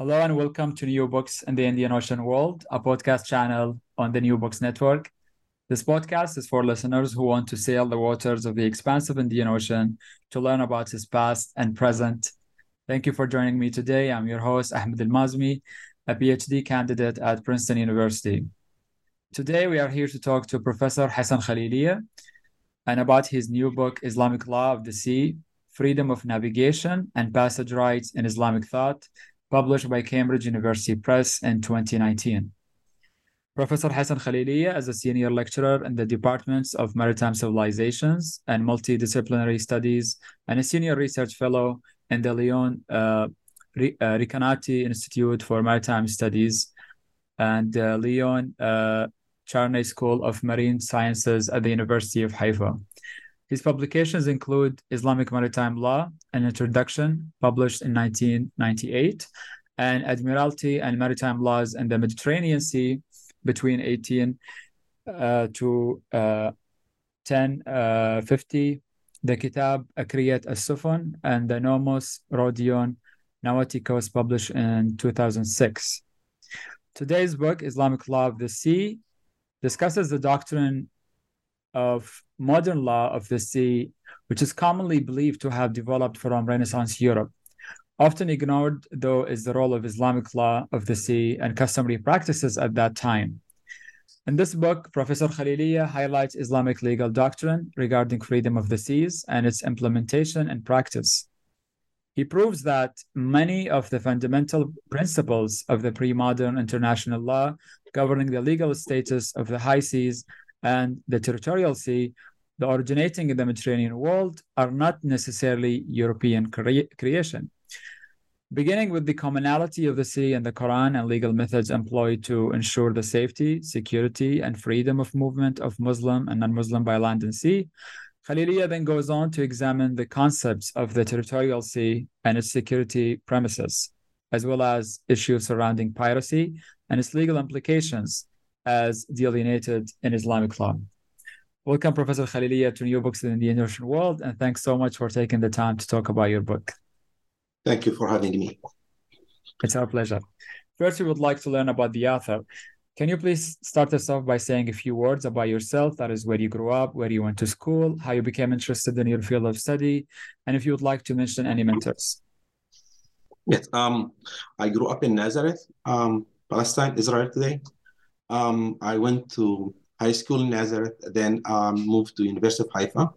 Hello and welcome to New Books in the Indian Ocean World, a podcast channel on the New Books Network. This podcast is for listeners who want to sail the waters of the expansive Indian Ocean to learn about its past and present. Thank you for joining me today. I'm your host, Ahmed Al Mazmi, a PhD candidate at Princeton University. Today, we are here to talk to Professor Hassan Khalilieh and about his new book, Islamic Law of the Sea Freedom of Navigation and Passage Rights in Islamic Thought published by Cambridge University Press in 2019. Professor Hassan Khalilieh is a senior lecturer in the departments of maritime civilizations and multidisciplinary studies and a senior research fellow in the Leon uh, Recanati uh, Institute for Maritime Studies and uh, Leon uh, Charney School of Marine Sciences at the University of Haifa. His publications include Islamic Maritime Law, an introduction published in 1998, and Admiralty and Maritime Laws in the Mediterranean Sea between 18 uh, to uh, 1050, uh, the Kitab Akriyat as-Sufun, and the Nomos Rhodion Nautikos published in 2006. Today's book, Islamic Law of the Sea, discusses the doctrine of modern law of the sea, which is commonly believed to have developed from Renaissance Europe. Often ignored, though, is the role of Islamic law of the sea and customary practices at that time. In this book, Professor Khalilieh highlights Islamic legal doctrine regarding freedom of the seas and its implementation and practice. He proves that many of the fundamental principles of the pre modern international law governing the legal status of the high seas and the territorial sea, the originating in the Mediterranean world, are not necessarily European cre- creation. Beginning with the commonality of the sea and the Quran and legal methods employed to ensure the safety, security, and freedom of movement of Muslim and non Muslim by land and sea, Khalilieh then goes on to examine the concepts of the territorial sea and its security premises, as well as issues surrounding piracy and its legal implications, as delineated in Islamic law. Welcome, Professor Khalilieh, to New Books in the Indian Ocean World, and thanks so much for taking the time to talk about your book. Thank you for having me. It's our pleasure. First, we would like to learn about the author. Can you please start us off by saying a few words about yourself? That is, where you grew up, where you went to school, how you became interested in your field of study, and if you would like to mention any mentors. Yes, um, I grew up in Nazareth, um, Palestine, Israel today. Um, I went to high school in Nazareth, then um, moved to University of Haifa,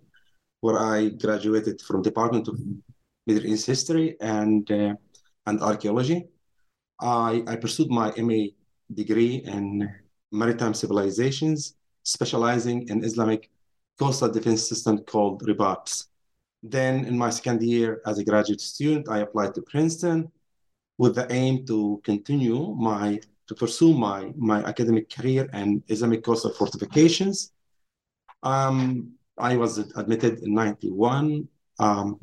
where I graduated from Department of Middle East History and uh, and Archaeology. I, I pursued my MA degree in Maritime Civilizations, specializing in Islamic coastal defense system called RIBATs. Then, in my second year as a graduate student, I applied to Princeton with the aim to continue my to pursue my, my academic career and Islamic coastal fortifications. Um, I was admitted in 91, um,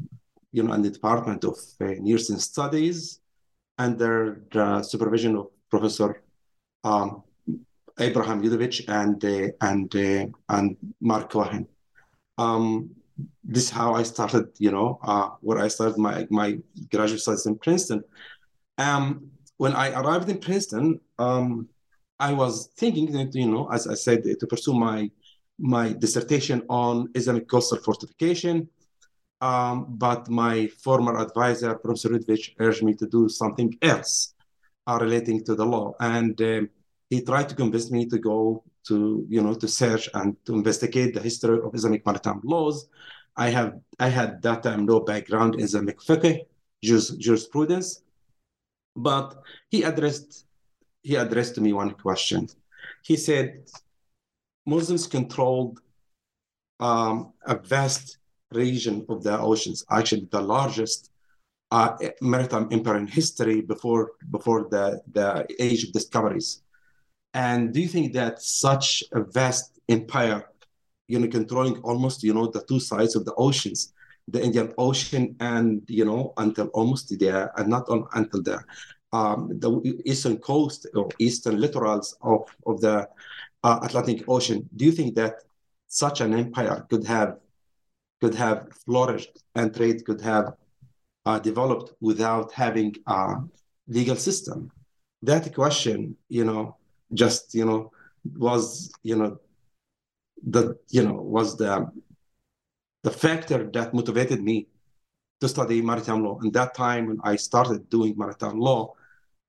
you know, in the Department of uh, Near Eastern Studies under the supervision of Professor um, Abraham Udovitch and, uh, and, uh, and Mark Cohen. Um, this is how I started, you know, uh, where I started my, my graduate studies in Princeton. Um, when I arrived in Princeton, um, I was thinking that, you know, as I said, to pursue my my dissertation on Islamic coastal fortification. Um, but my former advisor, Professor Udovitch, urged me to do something else uh, relating to the law. And um, he tried to convince me to go to, you know, to search and to investigate the history of Islamic maritime laws. I have I had that time no background in Islamic fiqh, jurisprudence, but he addressed he addressed to me one question. He said, Muslims controlled um, a vast region of the oceans, actually the largest uh, maritime empire in history before before the, the age of discoveries. And do you think that such a vast empire, you know, controlling almost, you know, the two sides of the oceans, the Indian Ocean and, you know, until almost there and not on, until the, um, the eastern coast or eastern littorals of, of the uh, Atlantic Ocean, do you think that such an empire could have could have flourished and trade could have uh, developed without having a legal system? That question, you know, just you know, was you know, the you know was the the factor that motivated me to study maritime law. And that time when I started doing maritime law,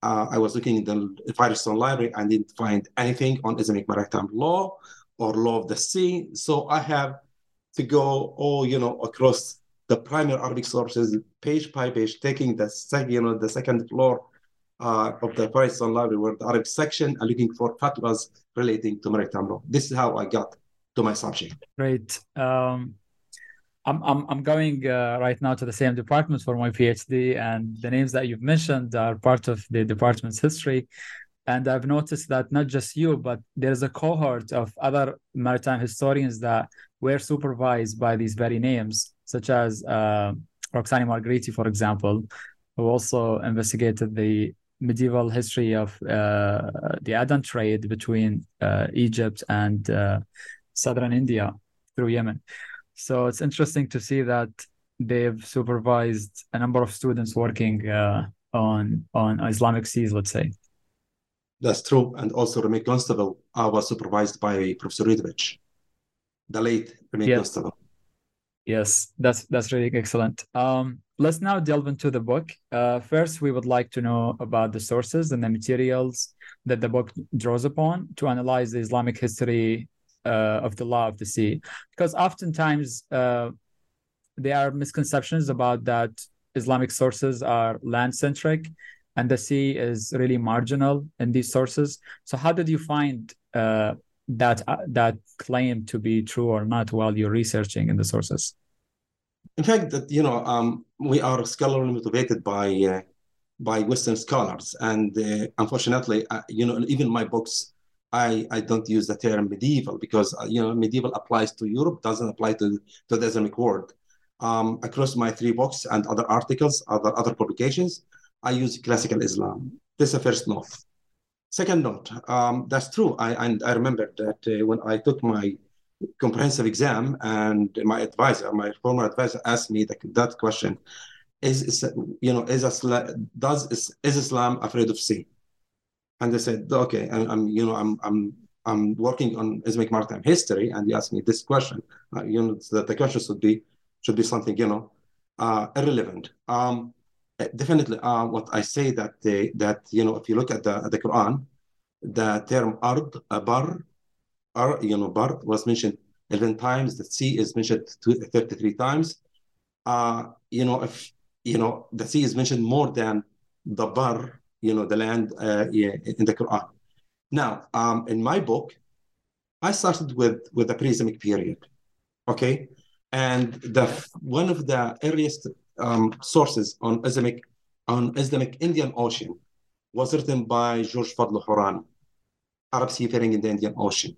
uh, I was looking in the Firestone Library and didn't find anything on Islamic maritime law or law of the sea. So I have to go all you know across the primary Arabic sources, page by page, taking the second, you know, the second floor uh, of the Firestone Library, where the Arabic section, and looking for fatwas relating to maritime law. This is how I got to my subject. Great. Um, I'm I'm I'm going uh, right now to the same department for my PhD, and the names that you've mentioned are part of the department's history. And I've noticed that not just you, but there's a cohort of other maritime historians that were supervised by these very names, such as uh, Roxani Margariti, for example, who also investigated the medieval history of uh, the Aden trade between uh, Egypt and uh, southern India through Yemen. So it's interesting to see that they've supervised a number of students working uh, on on Islamic seas, let's say. That's true. And also Remie Constable uh, was supervised by Professor Udovitch, the late Remie Yes. Constable. Yes, that's that's really excellent. Um, let's now delve into the book. Uh, first, we would like to know about the sources and the materials that the book draws upon to analyze the Islamic history uh, of the law of the sea, because oftentimes uh, there are misconceptions about that Islamic sources are land-centric and the sea is really marginal in these sources. So, how did you find uh, that uh, that claim to be true or not while you're researching in the sources? In fact, that you know, um, we are scholarly motivated by uh, by Western scholars, and uh, unfortunately, you know, even my books, I I don't use the term medieval because uh, you know medieval applies to Europe, doesn't apply to to the Islamic world. Um, across my three books and other articles, other other publications, I use classical Islam. This is the first note. Second note, um, that's true. I and I remember that uh, when I took my comprehensive exam and my advisor, my former advisor, asked me that, that question: Is, is you know is Islam, does is, is Islam afraid of sea? And I said, okay, and I'm you know I'm I'm I'm working on Islamic maritime history, and he asked me this question. Uh, you know the, the question should be should be something you know uh, irrelevant. Um, definitely, uh, what I say that the, that you know if you look at the at the Quran, the term ard, uh, bar, ar, you know bar was mentioned 11 times. The sea is mentioned two- 33 times. Uh, you know if you know the sea is mentioned more than the bar, you know the land uh, in the Quran. Now, um, in my book, I started with with the pre-Islamic period. Okay, and the one of the earliest um, sources on Islamic on Islamic Indian Ocean was written by George Fadlo Hourani, Arab seafaring in the Indian Ocean.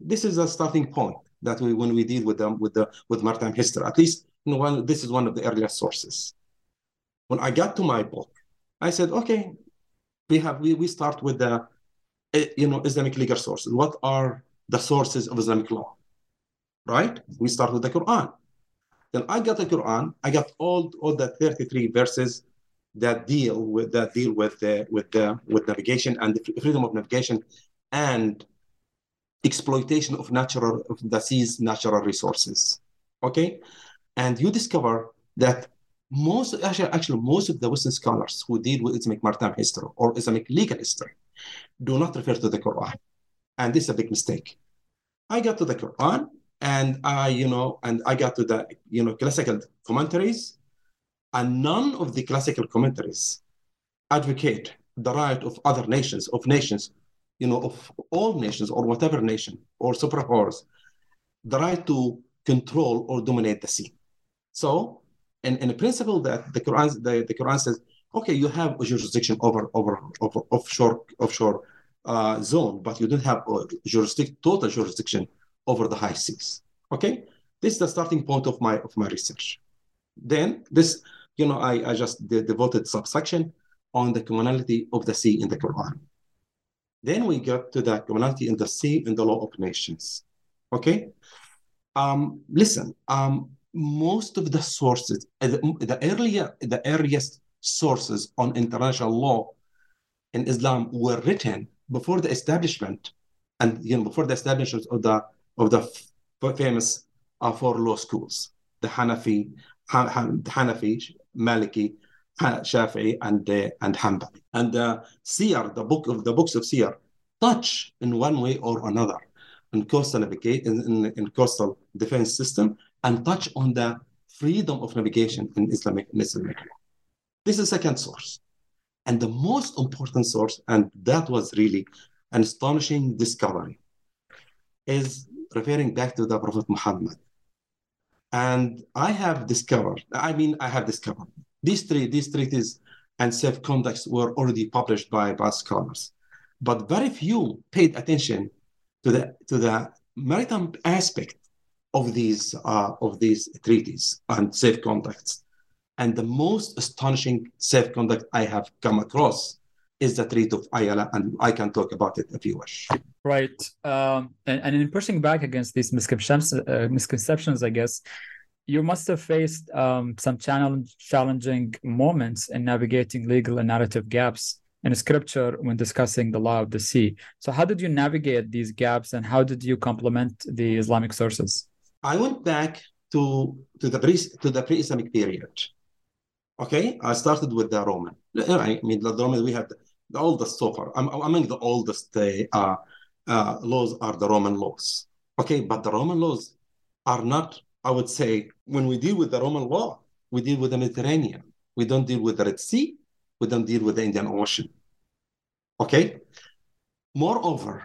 This is a starting point that we when we deal with them with the with maritime history. At least one, this is one of the earliest sources. When I got to my book, I said, okay, we have we, we start with the eh, you know Islamic legal sources. What are the sources of Islamic law? Right? We start with the Quran. Then I got the Quran. I got all all the 33 verses that deal with that deal with the with the with navigation and the freedom of navigation and exploitation of natural of the sea's natural resources. Okay, and you discover that most actually, actually most of the Western scholars who deal with Islamic maritime history or Islamic legal history do not refer to the Quran, and this is a big mistake. I got to the Quran and I, you know, and I got to the, you know, classical commentaries, and none of the classical commentaries advocate the right of other nations, of nations, you know, of all nations or whatever nation or superpowers, the right to control or dominate the sea. So in, in principle that the Quran the, the Quran says, okay, you have jurisdiction over over, over offshore offshore uh, zone, but you don't have jurisdiction total jurisdiction over the high seas. Okay, this is the starting point of my of my research. Then this, you know, I, I just devoted subsection on the commonality of the sea in the Quran. Then we got to the commonality in the sea in the law of nations. Okay, um, listen, um, most of the sources, uh, the, the earlier, the earliest sources on international law in Islam were written before the establishment, and you know before the establishment of the of the famous uh, four law schools, the Hanafi, Han- Han- Hanafi, Maliki, Shafi'i, and uh, and Hanbali. And uh, Siyar, the book of the books of Siyar, touch in one way or another in coastal in, in, coastal defense system and touch on the freedom of navigation in Islamic Islamic law. This is second source. And the most important source, and that was really an astonishing discovery, is referring back to the Prophet Muhammad. And I have discovered, I mean, I have discovered these three, these treaties and safe conducts were already published by, by scholars. But very few paid attention to the to the maritime aspect of these uh, of these treaties and safe conducts. And the most astonishing safe conduct I have come across is the Treaty of Ayala, and I can talk about it if you wish. Right. Um, and, and in pushing back against these misconceptions, uh, misconceptions, I guess, you must have faced um, some challenging moments in navigating legal and narrative gaps in scripture when discussing the law of the sea. So, how did you navigate these gaps and how did you complement the Islamic sources? I went back to, to the pre to the pre-Islamic period. Okay, I started with the Roman. I mean, the Roman we have the oldest so far. Among the oldest uh, uh, laws are the Roman laws. Okay, but the Roman laws are not. I would say when we deal with the Roman law, we deal with the Mediterranean. We don't deal with the Red Sea we don't deal with the Indian Ocean. Okay? Moreover,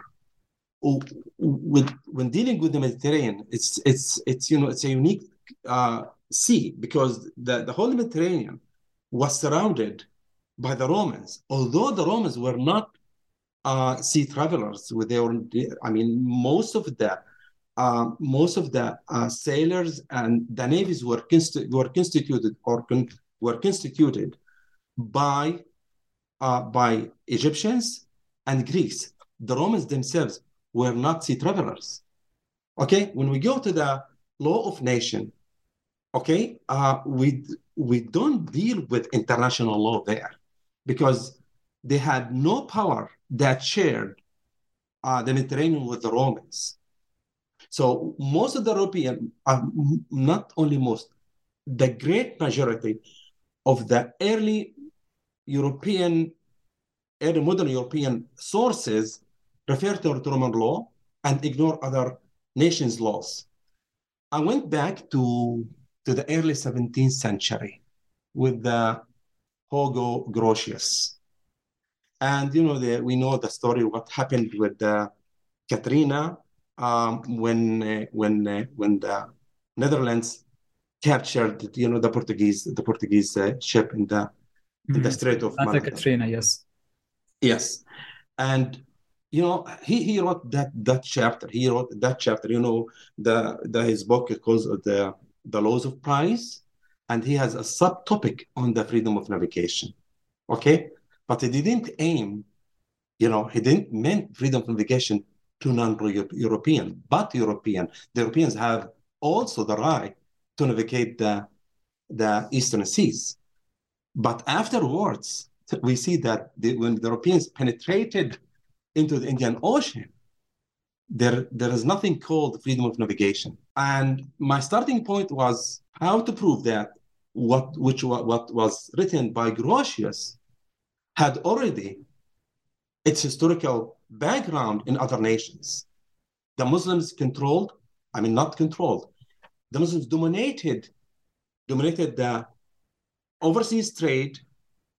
with, when dealing with the Mediterranean, it's it's it's you know it's a unique uh, sea because the, the whole Mediterranean was surrounded by the Romans. Although the Romans were not uh, sea travelers, with their I mean most of the uh, most of the uh, sailors and the navies were, consti- were constituted or con- were constituted by, uh, by Egyptians and Greeks. The Romans themselves were sea travelers. Okay, when we go to the law of nation, okay, uh, we we don't deal with international law there because they had no power that shared uh, the Mediterranean with the Romans. So most of the European, uh, not only most, the great majority of the early European, early modern European sources refer to Roman law and ignore other nations' laws. I went back to, to the early 17th century with the Hugo Grotius. And you know, the, we know the story what happened with the Katrina um, when uh, when uh, when the Netherlands captured you know the Portuguese the Portuguese uh, ship in the mm-hmm. the Strait of Santa Katrina, yes. Yes. And you know, he, he wrote that that chapter. He wrote that chapter, you know, the, the his book is called the the laws of prize, and he has a subtopic on the freedom of navigation. Okay. But he didn't aim, you know, he didn't mean freedom of navigation to non-European, but European. The Europeans have also the right to navigate the, the eastern seas. But afterwards, we see that the, when the Europeans penetrated into the Indian Ocean, there, there is nothing called freedom of navigation. And my starting point was how to prove that what, which, what, was written by Grotius had already its historical background in other nations. The Muslims controlled, I mean, not controlled, the Muslims dominated, dominated the overseas trade,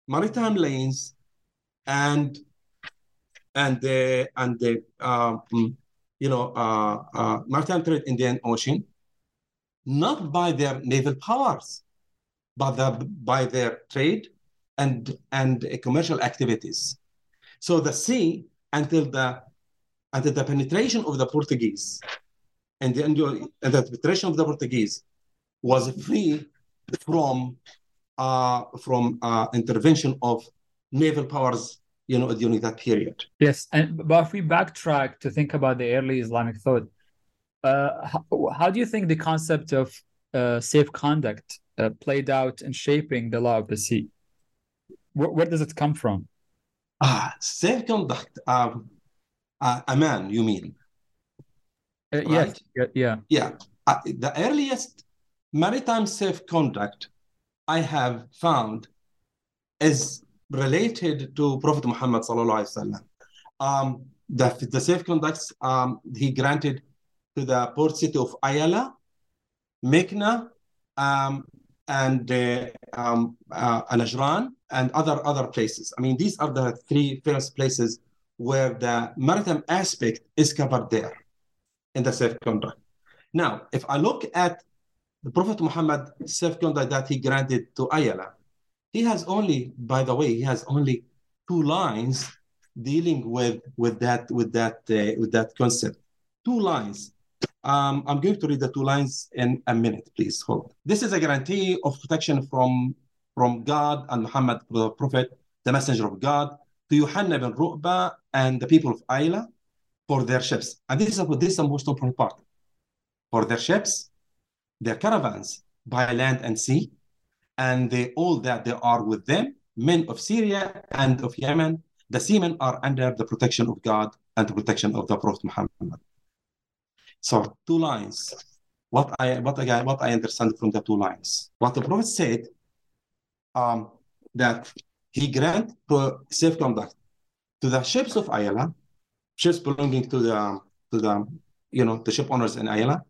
maritime lanes, and and the and the um, you know uh, uh, maritime trade in the Indian Ocean, not by their naval powers, but the, by their trade and, and commercial activities. So the sea, until the, until the penetration of the Portuguese and the, and the penetration of the Portuguese was free from, uh, from uh, intervention of naval powers you know, during that period. Yes, and but if we backtrack to think about the early Islamic thought, uh, how, how, do you think the concept of uh, safe conduct uh, played out in shaping the law of the sea? Where, where does it come from? Ah, safe conduct. Um, uh, aman, you mean? Uh, right? Yes. Yeah. Yeah. Uh, the earliest maritime safe conduct I have found is related to Prophet Muhammad sallallahu alaihi wasallam. Um, the, the safe conducts um, he granted to the port city of Ayala, Mekna, um, and uh, um, uh, Najran, and other other places. I mean, these are the three first places where the maritime aspect is covered there in the safe conduct. Now, if I look at the Prophet Muhammad safe conduct that he granted to Ayala, he has only, by the way, he has only two lines dealing with with that with that uh, with that concept. Two lines. Um, I'm going to read the two lines in a minute, please hold. This is a guarantee of protection from from God and Muhammad, the Prophet, the messenger of God, to Yohanna bin Ru'ba and the people of Ayla for their ships. And this is, this is the most important part. For their ships, their caravans by land and sea, and they, all that they are with them, men of Syria and of Yemen, the seamen are under the protection of God and the protection of the Prophet Muhammad. So two lines. What I what I what I understand from the two lines. What the Prophet said, um, that he grant safe conduct to the ships of Ayala, ships belonging to the to the you know the ship owners in Ayala,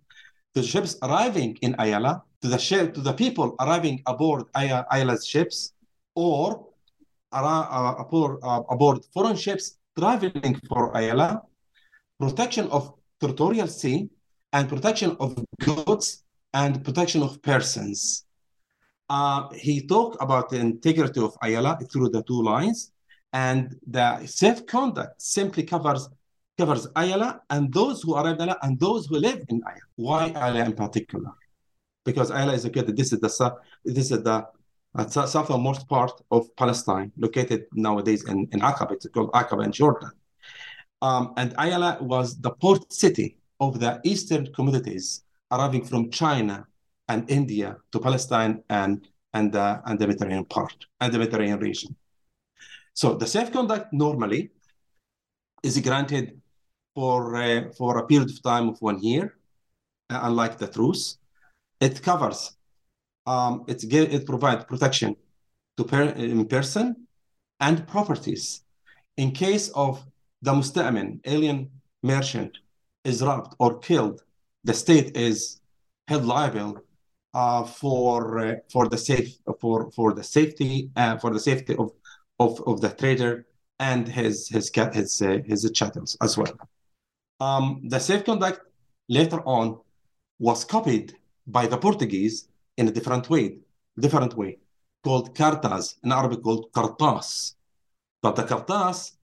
to the ships arriving in Ayala, to the ship, to the people arriving aboard Ayala's ships, or uh, aboard, uh, aboard foreign ships traveling for Ayala, protection of territorial sea, and protection of goods and protection of persons. Uh, he talked about the integrity of Ayala through the two lines, and the safe conduct simply covers covers Ayala and those who in Ayala and those who live in Ayala. Why Ayala in particular? Because Ayala is located, this is the this is the uh, southernmost part of Palestine, located nowadays in, in Aqaba. It's called Aqaba in Jordan. Um, and Ayala was the port city of the eastern communities arriving from China and India to Palestine and and the and the Mediterranean part and the Mediterranean region. So the safe conduct normally is granted for, uh, for a period of time of one year, uh, unlike the truce. It covers, um, it, it provides protection to per, in person and properties. In case of the musta'min, alien merchant, is robbed or killed, the state is held liable uh, for uh, for the safe for for the safety uh, for the safety of, of of the trader and his his his uh, his chattels as well. Um, the safe conduct later on was copied by the Portuguese in a different way, different way, called cartas, in Arabic called cartas. But the cartas,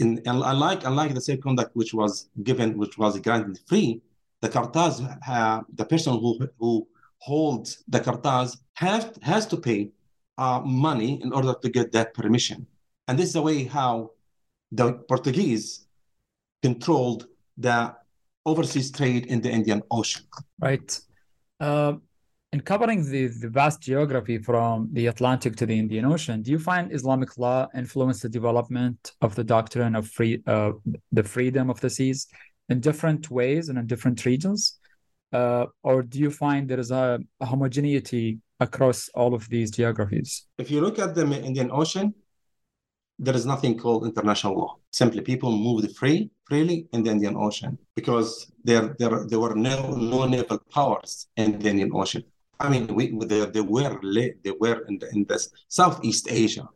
in, unlike, unlike the safe conduct which was given, which was granted free, the cartas, uh, the person who, who holds the cartas have, has to pay uh, money in order to get that permission. And this is the way how the Portuguese controlled the overseas trade in the Indian Ocean. Right. Uh, in covering the, the vast geography from the Atlantic to the Indian Ocean, do you find Islamic law influenced the development of the doctrine of free, uh, the freedom of the seas in different ways and in different regions? Uh, or do you find there is a, a homogeneity across all of these geographies? If you look at the Indian Ocean, there is nothing called international law. Simply, people moved free, freely in the Indian Ocean because there, there, there were no, no naval powers in the Indian Ocean. I mean, we, they, they were they were in the, in the Southeast Asia,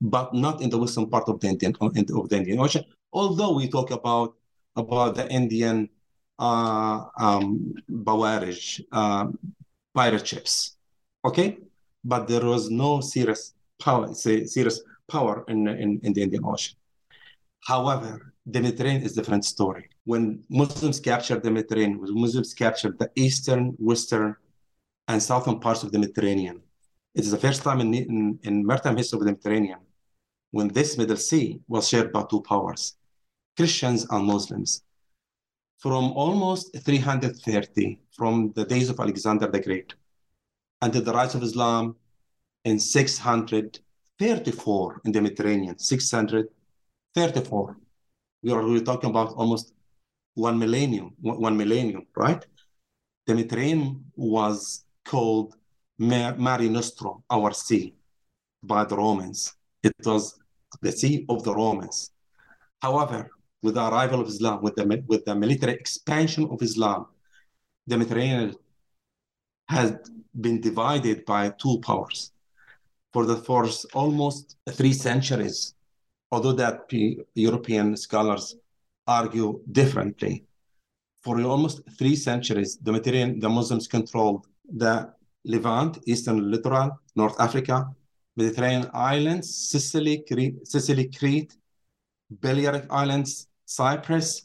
but not in the western part of the Indian of the Indian Ocean. Although we talk about about the Indian uh, um, Bawarij uh, pirate ships, okay, but there was no serious power, serious power in, in, in the Indian Ocean. However, the Mediterranean is a different story. When Muslims captured the Mediterranean, when Muslims captured the eastern, western, and southern parts of the Mediterranean, it is the first time in, in, in maritime history of the Mediterranean when this Middle Sea was shared by two powers, Christians and Muslims. From almost 330, from the days of Alexander the Great, until the rise of Islam in 634 in the Mediterranean, 634. We are really talking about almost one millennium, one millennium, right? The Mediterranean was called Mare Nostrum, our sea, by the Romans. It was the sea of the Romans. However, with the arrival of Islam, with the, with the military expansion of Islam, the Mediterranean has been divided by two powers for the first almost three centuries, although that European scholars argue differently. For almost three centuries, the Mediterranean, the Muslims controlled the Levant, Eastern Littoral, North Africa, Mediterranean islands, Sicily, Crete, Sicily, Crete, Balearic Islands, Cyprus,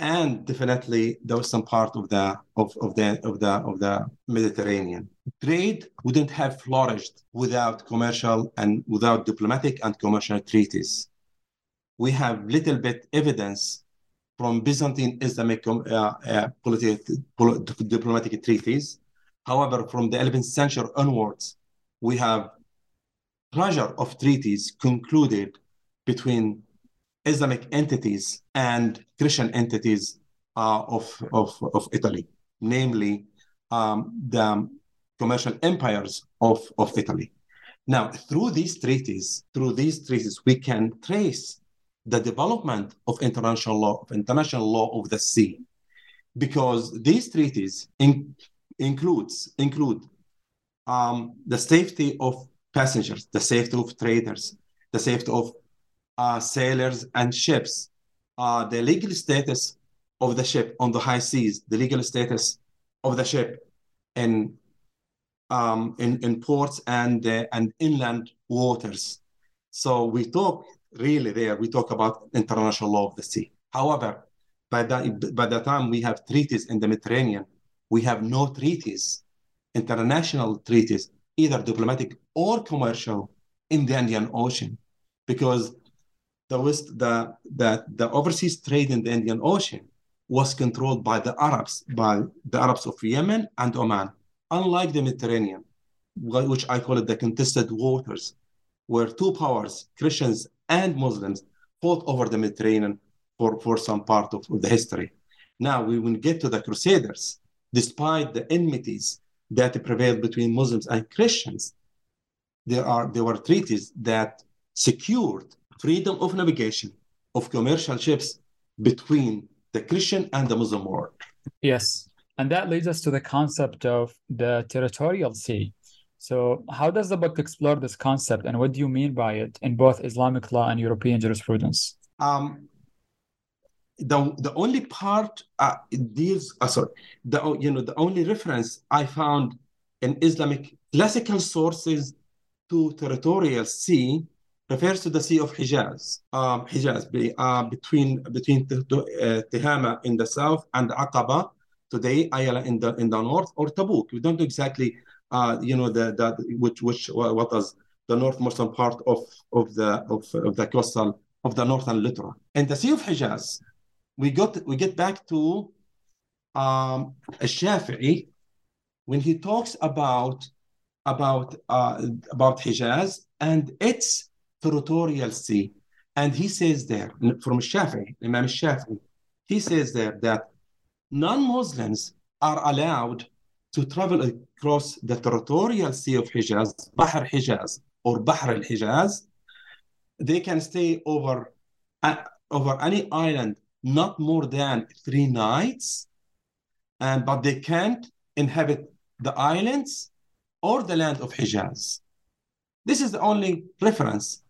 and definitely the western part of the of, of the of the of the Mediterranean. Trade wouldn't have flourished without commercial and without diplomatic and commercial treaties. We have little bit evidence from Byzantine Islamic uh, uh, diplomatic treaties. However, from the 11th century onwards, we have pleasure of treaties concluded between Islamic entities and Christian entities uh, of, of, of Italy, namely um, the commercial empires of, of Italy. Now, through these treaties, through these treaties, we can trace the development of international law, of international law of the sea, because these treaties in, includes include um, the safety of passengers, the safety of traders, the safety of sailors and ships, uh, the legal status of the ship on the high seas, the legal status of the ship in um, in, in ports and uh, and inland waters. So we talk really there. We talk about international law of the sea. However, by the by the time we have treaties in the Mediterranean, we have no treaties, international treaties, either diplomatic or commercial, in the Indian Ocean, because the West, the, the, the overseas trade in the Indian Ocean was controlled by the Arabs, by the Arabs of Yemen and Oman, unlike the Mediterranean, which I call it the contested waters, where two powers, Christians and Muslims, fought over the Mediterranean for, for some part of, of the history. Now, we will get to the Crusaders, despite the enmities that prevailed between Muslims and Christians, there are there were treaties that secured freedom of navigation of commercial ships between the Christian and the Muslim world. Yes. And that leads us to the concept of the territorial sea. So, how does the book explore this concept and what do you mean by it in both Islamic law and European jurisprudence? Um, the, the only part uh, deals, uh, sorry, the, you know, the only reference I found in Islamic classical sources to territorial sea refers to the Sea of Hijaz, um, Hijaz uh, between between uh, in the south and Aqaba today, Ayala in the in the north, or Tabuk. We don't know exactly, uh, you know, the, the which which what is the northmost part of of the of, of the coastal of the northern littoral. In the Sea of Hijaz, we got we get back to um, Shafi'i when he talks about about uh, about Hijaz and its territorial sea. And he says there, from Shafi, Imam Shafi, he says there that non-Muslims are allowed to travel across the territorial sea of Hijaz, Bahr Hijaz, or Bahr al-Hijaz. They can stay over, uh, over any island not more than three nights, and, but they can't inhabit the islands or the land of Hijaz. This is the only reference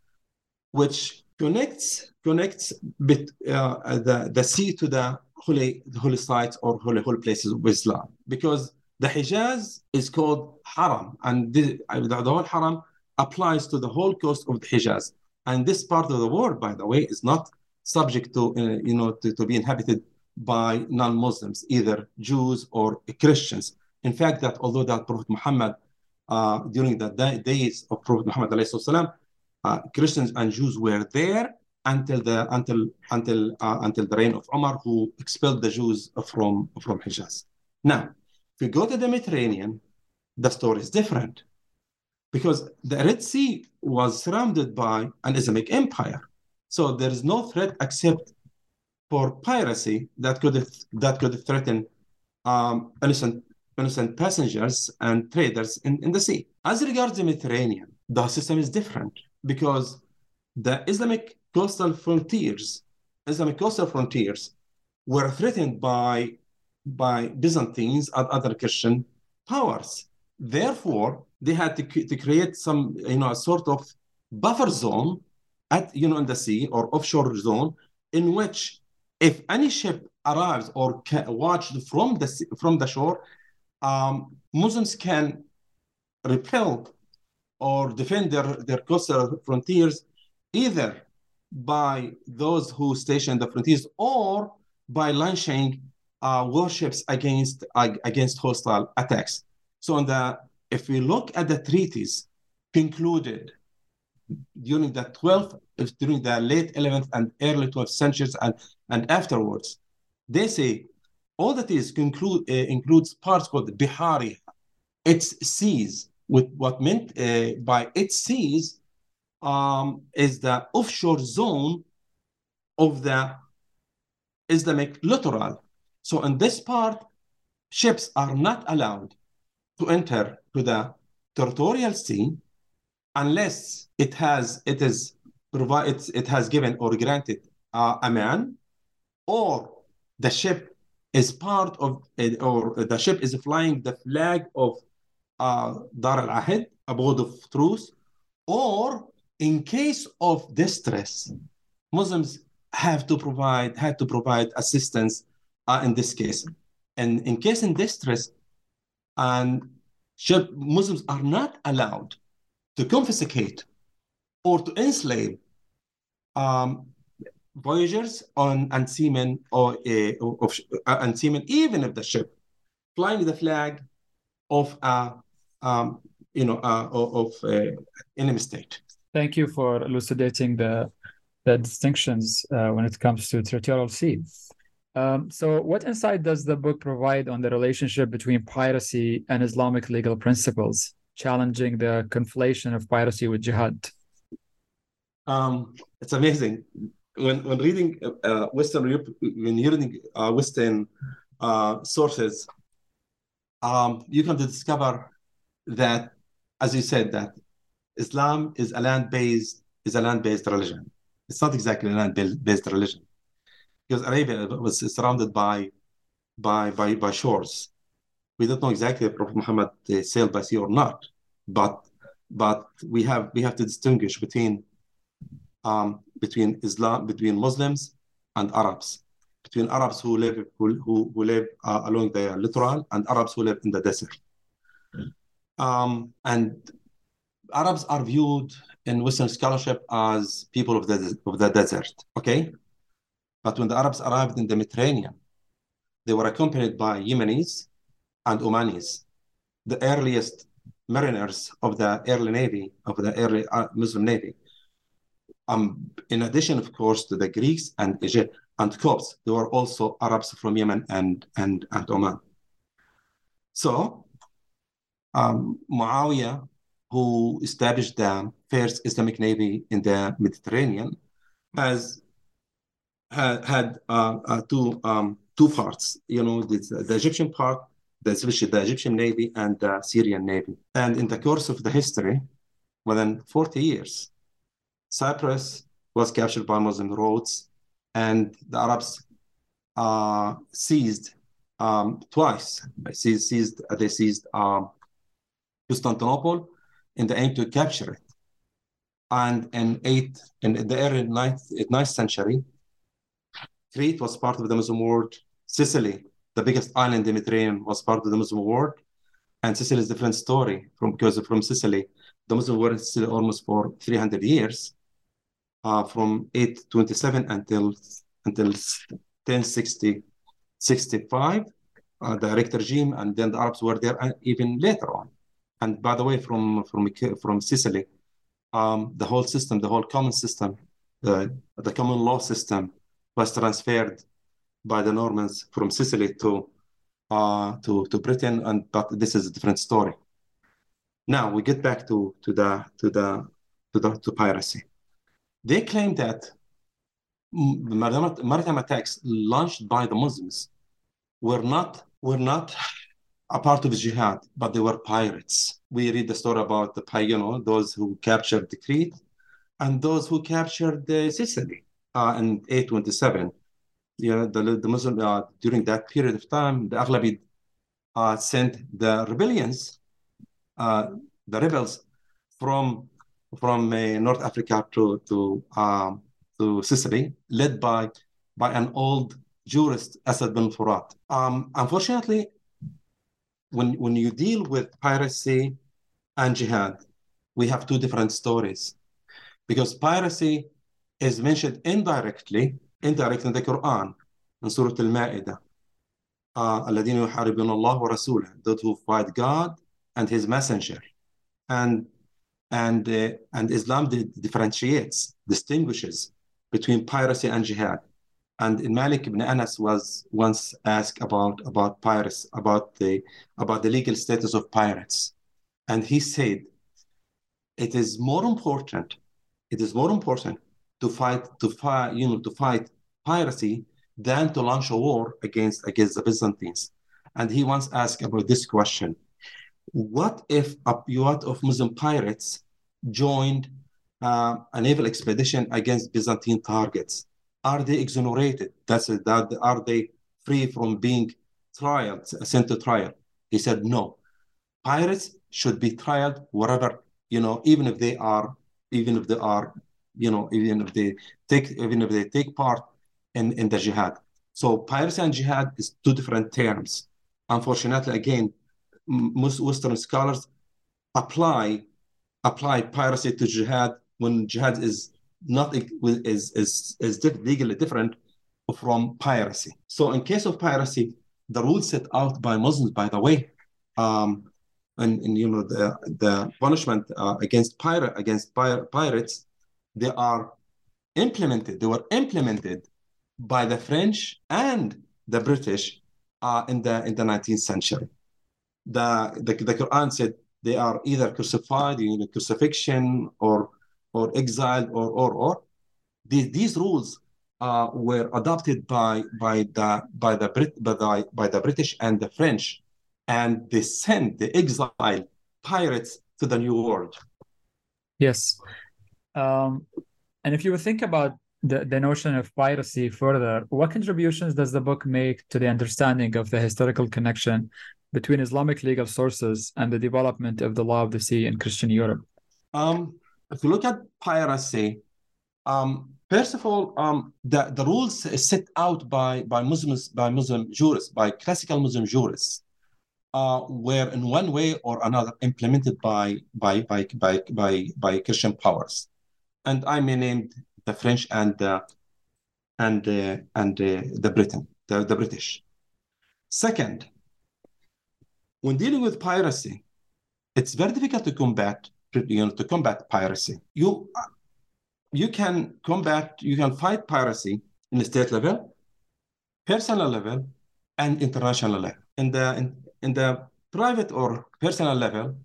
which connects connects bit, uh, the, the sea to the holy, the holy sites or holy, holy places of Islam. Because The Hijaz is called Haram, and the, the, the whole Haram applies to the whole coast of the Hijaz. And this part of the world, by the way, is not subject to, uh, you know, to, to be inhabited by non-Muslims, either Jews or Christians. In fact, that although that Prophet Muhammad, uh, during the days of Prophet Muhammad والسلام, uh, Christians and Jews were there until the until until uh, until the reign of Omar, who expelled the Jews from from Hijaz. Now, if you go to the Mediterranean, the story is different, because the Red Sea was surrounded by an Islamic empire, so there is no threat except for piracy that could that could threaten um, innocent innocent passengers and traders in, in the sea. As regards the Mediterranean, the system is different because the Islamic coastal frontiers, Islamic coastal frontiers, were threatened by, by Byzantines and other Christian powers. Therefore, they had to, to create some, you know, a sort of buffer zone at, you know, in the sea or offshore zone in which if any ship arrives or watched from the from the shore, um, Muslims can repel or defend their, their coastal frontiers either by those who station the frontiers or by launching uh, warships against against hostile attacks. So, the if we look at the treaties concluded during the 12th, during the late 11th and early 12th centuries and, and afterwards, they say all that is conclude uh, includes parts called Bihari, its seas, with what meant uh, by its seas um, is the offshore zone of the Islamic littoral. So in this part, ships are not allowed to enter to the territorial sea unless it has it is provided it has given or granted uh, aman or the ship is part of or the ship is flying the flag of uh, Dar al-Ahid, abode of truth, or in case of distress, Muslims have to provide had to provide assistance uh, in this case. And in case in distress, and Muslims are not allowed to confiscate or to enslave um, voyagers on and seamen or uh, of, uh, and seamen, even if the ship flying the flag of a um, you know uh, of uh, enemy state. Thank you for elucidating the the distinctions uh, when it comes to territorial sea. Um, so, what insight does the book provide on the relationship between piracy and Islamic legal principles, challenging the conflation of piracy with jihad? Um, it's amazing when when reading uh, Western when you're reading uh, Western uh, sources, um, you can discover that, as you said, that Islam is a land-based is a land-based religion. It's not exactly a land-based religion because Arabia was surrounded by by by, by shores. We don't know exactly if Prophet Muhammad uh, sailed by sea or not, but but we have we have to distinguish between um, between Islam between Muslims and Arabs, between Arabs who live who who, who live uh, along the littoral and Arabs who live in the desert. Um, and Arabs are viewed in Western scholarship as people of the, of the desert, okay? But when the Arabs arrived in the Mediterranean, they were accompanied by Yemenis and Omanis, the earliest mariners of the early navy, of the early uh, Muslim navy. Um, in addition, of course, to the Greeks and Egypt and Copts, there were also Arabs from Yemen and, and, and Oman. So, um, Muawiyah who established the first Islamic Navy in the Mediterranean, has had, had uh, uh, two um, two parts. You know, the, the Egyptian part, the, especially the Egyptian Navy and the Syrian Navy. And in the course of the history, within 40 years, Cyprus was captured by Muslim Rhodes, and the Arabs uh, seized um, twice. Seized, seized, they seized um, Constantinople in the aim to capture it. And in eight in the early ninth, ninth century, Crete was part of the Muslim world. Sicily, the biggest island in the Mediterranean, was part of the Muslim world. And Sicily is a different story from because from Sicily, the Muslim in Sicily almost for 300 years, uh, from 827 until until 1060, 65, uh, the direct regime, and then the Arabs were there uh, even later on. And by the way, from from from Sicily, um, the whole system, the whole common system, the the common law system was transferred by the Normans from Sicily to uh, to to Britain, and but this is a different story. Now we get back to to the to the to the to piracy. They claim that maritime attacks launched by the Muslims were not were not a part of jihad, but they were pirates. We read the story about the you know those who captured the Crete and those who captured the Sicily uh, in 827. You know, the, the Muslim uh, during that period of time, the Aghlabid uh, sent the rebellions, uh, the rebels from from uh, North Africa to to um, to Sicily, led by by an old jurist, Asad bin Furat. Um, unfortunately, when when you deal with piracy and jihad, we have two different stories, because piracy is mentioned indirectly, indirectly in the Quran, in Surah Al-Ma'idah. Uh, الذين يحاربون الله ورسوله, those who fight God and His Messenger, and and uh, and Islam differentiates, distinguishes between piracy and jihad. And Malik ibn Anas was once asked about about pirates, about the about the legal status of pirates, and he said, "It is more important. It is more important to fight to fight you know to fight piracy than to launch a war against against the Byzantines." And he once asked about this question: What if a yacht of Muslim pirates joined uh, a naval expedition against Byzantine targets? Are they exonerated? That's it, that are they free from being trialed, sent to trial? He said no. Pirates should be trialed wherever you know, even if they are, even if they are, you know, even if they take, even if they take part in in the jihad. So piracy and jihad is two different terms. Unfortunately, again, most Western scholars apply apply piracy to jihad when jihad is not is is is legally different from piracy. So in case of piracy, the rules set out by Muslims, by the way, um, and, and you know the the punishment uh, against pirate against pir- pirates, they are implemented. They were implemented by the French and the British uh, in the in the 19th century. The, the the Quran said they are either crucified, you know, crucifixion, or or exiled, or or or. These, these rules uh, were adopted by by the by the Brit by the, by the British and the French, and they sent the exiled pirates to the New World. Yes, um, and if you would think about the, the notion of piracy further, what contributions does the book make to the understanding of the historical connection between Islamic legal sources and the development of the law of the sea in Christian Europe? Um, if you look at piracy, um, first of all, um, the, the rules set out by, by Muslims, by Muslim jurists, by classical Muslim jurists, uh, were in one way or another implemented by, by, by, by, by, by Christian powers. And I may name the French and, uh, and, uh, and uh, the Britain, the, the British. Second, when dealing with piracy, it's very difficult to combat you know to combat piracy. You you can combat you can fight piracy in the state level, personal level, and international level. In the in, in the private or personal level,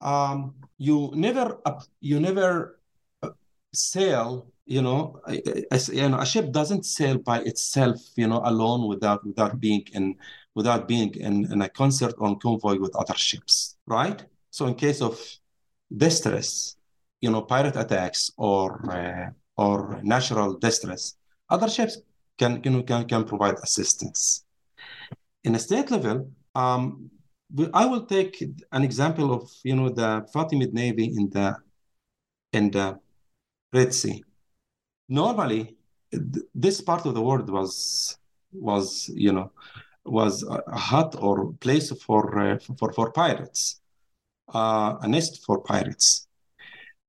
um, you never you never uh, sail you know, a, you know, a ship doesn't sail by itself, you know, alone without without being in without being in, in a concert or convoy with other ships, right? So in case of distress, you know, pirate attacks or uh, or natural distress, other ships can you know can, can provide assistance. In a state level, um, I will take an example of you know the Fatimid Navy in the in the Red Sea normally this part of the world was was you know was a hut or place for uh, for for pirates, uh, a nest for pirates.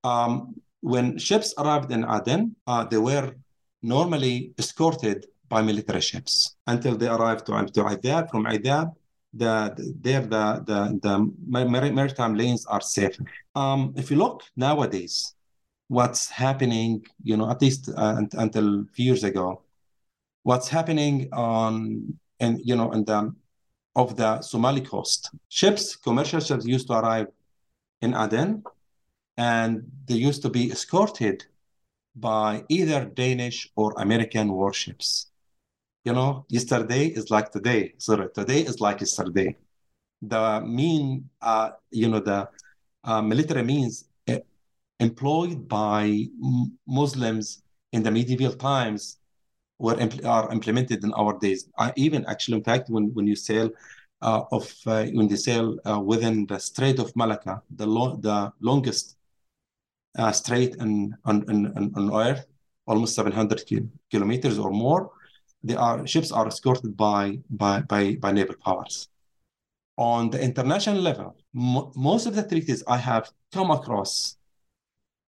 Um, when ships arrived in Aden, uh, they were normally escorted by military ships until they arrived to, to Aydab. From Aydab, the, there the, the, the maritime lanes are safer. Um, if you look nowadays, what's happening, you know, at least uh, until a few years ago, what's happening on, and you know, in the of the Somali coast. Ships, commercial ships used to arrive in Aden and they used to be escorted by either Danish or American warships. You know, yesterday is like today. Sorry, today is like yesterday. The mean, uh, you know, the uh, military means uh, employed by Muslims in the medieval times were impl- are implemented in our days. I, even actually, in fact, when when you sail uh, of uh, when they sail uh, within the Strait of Malacca, the lo- the longest uh, strait in, on, on, on Earth, almost 700 kilometers or more. They are ships are escorted by by by, by naval powers. On the international level, mo- most of the treaties I have come across,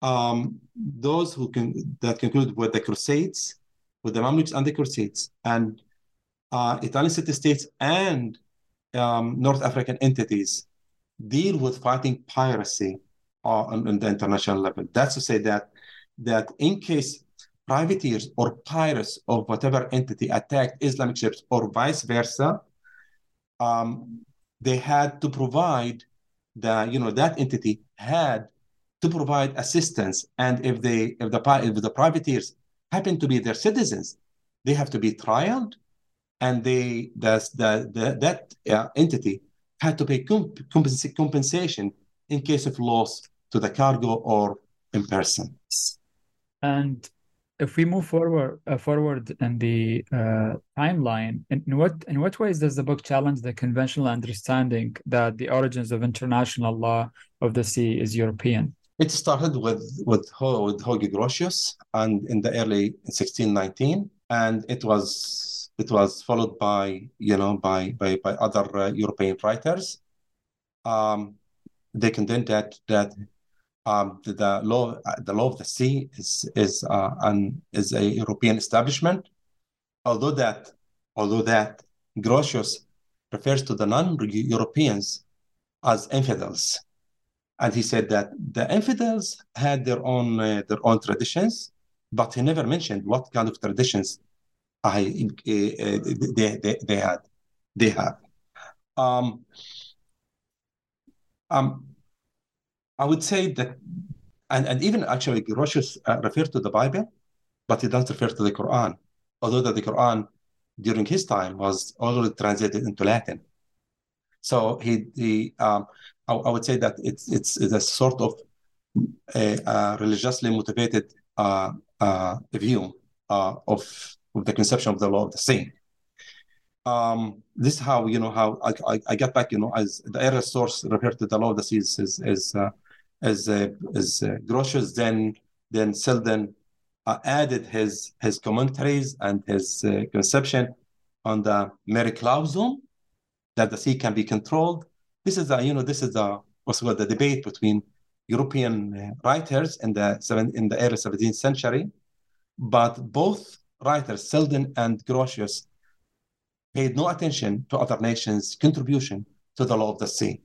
um, those who can that conclude with the Crusades, with the Mamluks and the Crusades, and uh, Italian city states and um, North African entities deal with fighting piracy on, on the international level. That's to say that that in case privateers or pirates of whatever entity attacked Islamic ships or vice versa, um, they had to provide the you know that entity had to provide assistance, and if they if the if the privateers happen to be their citizens, they have to be trialed, and they the, the, the that uh, entity had to pay comp- compens- compensation in case of loss to the cargo or in person. And if we move forward uh, forward in the uh, timeline, in, what in what ways does the book challenge the conventional understanding that the origins of international law of the sea is European? It started with with, with Hugo Grotius and in the early 1619, and it was it was followed by you know by by, by other uh, European writers. Um, they contend that that um, the, the, law the law of the sea is is uh, an is a European establishment. Although that although that Grotius refers to the non-Europeans as infidels, and he said that the infidels had their own uh, their own traditions, but he never mentioned what kind of traditions I uh, they, they, they had they have. Um, um, I would say that, and, and even actually, Grotius uh, referred to the Bible, but he doesn't refer to the Quran, although that the Quran during his time was already translated into Latin. So he, he um, I, I, would say that it's, it's, it's a sort of a, a religiously motivated uh, uh, view uh, of, of the conception of the law of the sea um, this is how you know how I, I, I get back you know as the earliest source referred to the law of the seas is is uh, is, uh, is uh, Grotius then then Selden uh, added his his commentaries and his uh, conception on the mare clausum that the sea can be controlled. This is a you know this is a what's called the debate between European uh, writers in the seven in the early 17th century, but both writers Selden and Grotius paid no attention to other nations' contribution to the law of the sea.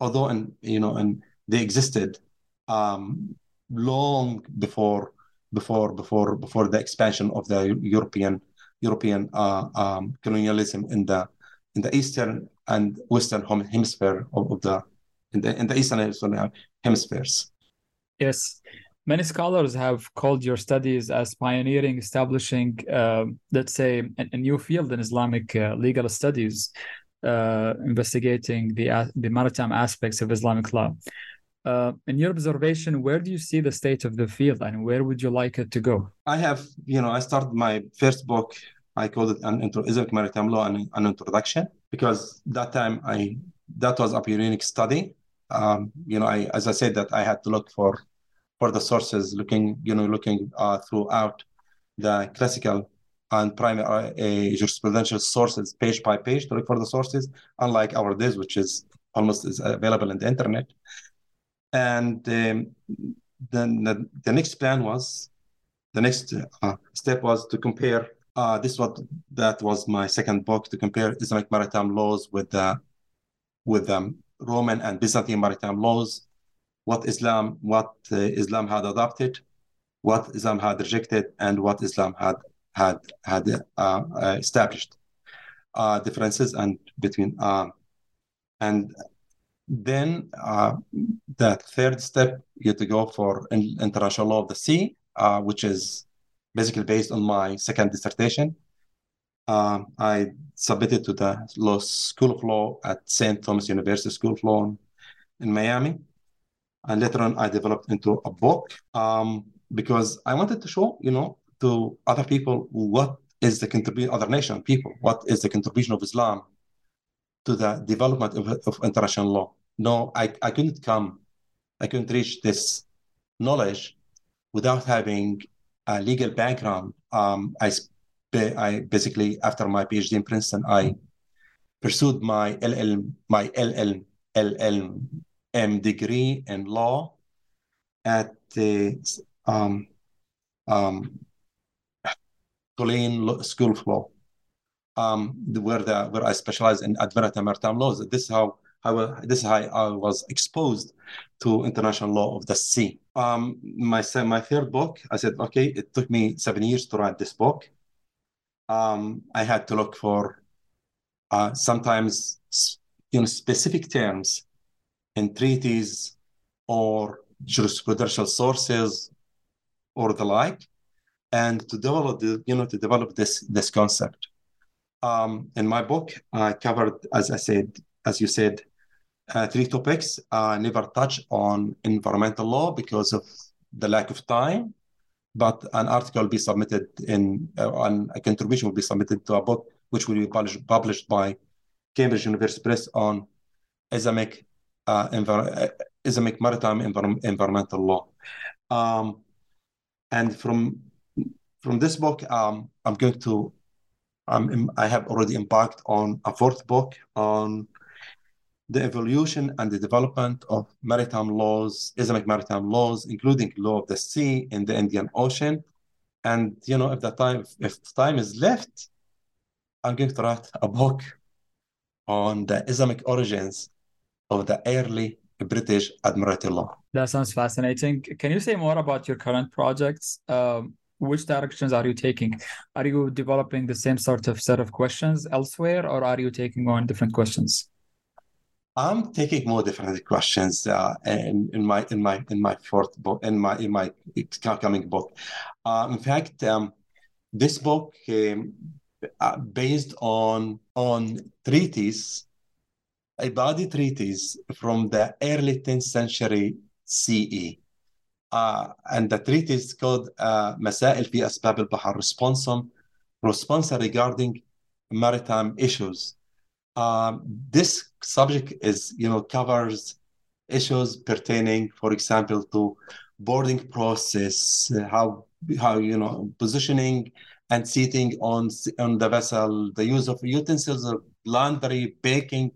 Although, and you know, and they existed um, long before before before before the expansion of the European European uh, um, colonialism in the in the eastern and western hemisphere of, of the in the in the eastern and western hemispheres. Yes, Many scholars have called your studies as pioneering, establishing, uh, let's say, a, a, new field in Islamic uh, legal studies, uh, investigating the the maritime aspects of Islamic law. Uh, in your observation, where do you see the state of the field, and where would you like it to go? I have, you know, I started my first book. I called it an intro, Islamic maritime law and an introduction because that time I that was a pioneering study. Um, you know, I as I said that I had to look for for the sources, looking you know looking uh, throughout the classical and primary uh, jurisprudential sources page by page to look for the sources, unlike our days, which is almost is available in the internet. And um, then the, the next plan was, the next uh, step was to compare. Uh, this what that was my second book to compare Islamic maritime laws with the with the Roman and Byzantine maritime laws, what Islam what uh, Islam had adopted, what Islam had rejected, and what Islam had had had uh, uh, established. Uh, differences and between and then the third step you have to go for international law of the sea, which is basically based on my second dissertation. Um, I submitted to the Law School of Law at St. Thomas University School of Law in Miami. And later on, I developed into a book um, because I wanted to show, you know, to other people what is the contribution, other nation people, what is the contribution of Islam to the development of, of international law. No, I, I couldn't come, I couldn't reach this knowledge without having a legal background. Um, I, I basically, after my PhD in Princeton, I pursued my LL, my LL, LLM degree in law at the um, um, Tulane School of Law, um, where the where I specialize in and maritime laws. This is how how this is how I was exposed to international law of the sea. Um, my my third book, I said, okay, it took me seven years to write this book. Um, I had to look for uh, sometimes in specific terms in treaties or jurisprudential sources or the like and to develop the, you know to develop this this concept. Um, in my book, I covered, as I said, as you said, uh, three topics. I never touch on environmental law because of the lack of time, but an article will be submitted in, uh, and a contribution will be submitted to a book which will be published, published by Cambridge University Press on Islamic, uh, envir- uh, Islamic maritime envir- environmental law. Um, and from from this book, um, I'm going to, I have already embarked on a fourth book on the evolution and the development of maritime laws, Islamic maritime laws, including law of the sea in the Indian Ocean. And you know, if the time, if time is left, I'm going to write a book on the Islamic origins of the early British Admiralty law. That sounds fascinating. Can you say more about your current projects? Um, which directions are you taking? Are you developing the same sort of set of questions elsewhere, or are you taking on different questions? I'm taking more different questions uh, in, in my in my in my fourth book in my in my coming book. Uh, in fact, um, this book came uh, based on on treaties, body treaties from the early 10th century CE. Uh, and the treaty is called uh, مسائل في أسباب البحر responsum response regarding maritime issues. um, this subject is, you know, covers issues pertaining, for example, to boarding process, how how you know positioning and seating on on the vessel, the use of utensils, laundry, baking,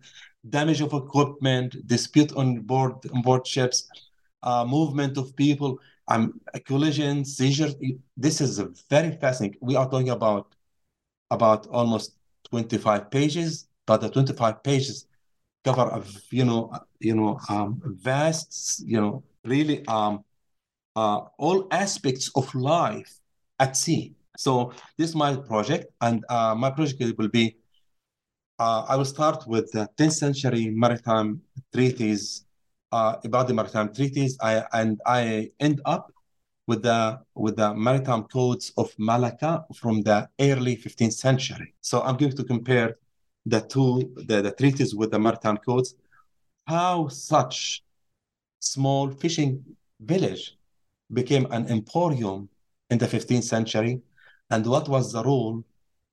damage of equipment, dispute on board on board ships uh, movement of people, um, collision, seizure. This is very fascinating. We are talking about about almost 25 pages, but the 25 pages cover a you know you know um, vast you know really um, uh, all aspects of life at sea. So this is my project, and uh, my project will be. Uh, I will start with the 10th century maritime treaties uh, about the maritime treaties, I, and I end up with the with the maritime codes of Malacca from the early 15th century. So I'm going to compare the two the, the treaties with the maritime codes, how such small fishing village became an emporium in the 15th century, and what was the role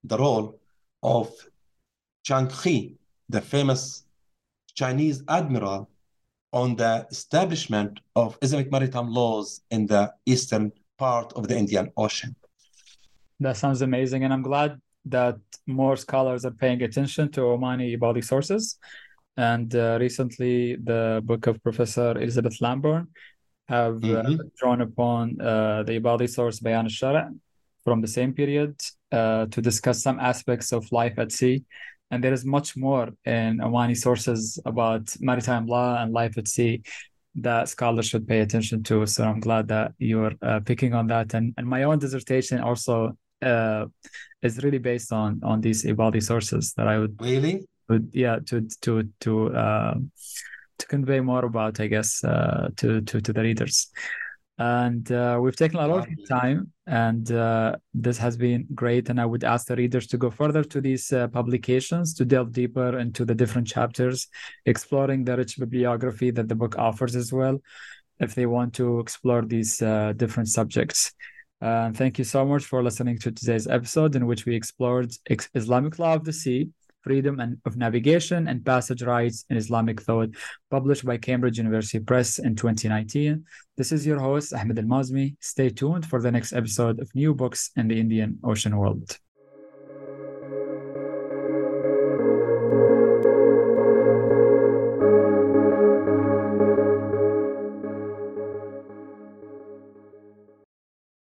the role of Zheng He, the famous Chinese admiral on the establishment of Islamic maritime laws in the eastern part of the Indian Ocean. That sounds amazing. And I'm glad that more scholars are paying attention to Omani Ibadi sources. And uh, recently, the book of Professor Elizabeth Lambourn have mm-hmm. uh, drawn upon uh, the Ibadi source Bayan al-Shara from the same period uh, to discuss some aspects of life at sea. And there is much more in Omani sources about maritime law and life at sea that scholars should pay attention to. So I'm glad that you're uh, picking on that. And, and my own dissertation also uh, is really based on on these Ibadi sources that I would really would yeah to to to uh, to convey more about I guess uh, to to to the readers. And uh, we've taken a lot of time, and uh, this has been great. And I would ask the readers to go further to these uh, publications to delve deeper into the different chapters, exploring the rich bibliography that the book offers as well, if they want to explore these uh, different subjects. Uh, thank you so much for listening to today's episode, in which we explored Islamic law of the sea, freedom and of navigation, and passage rights in Islamic thought, published by Cambridge University Press in 2019. This is your host, Ahmed Al Mazmi. Stay tuned for the next episode of New Books in the Indian Ocean World.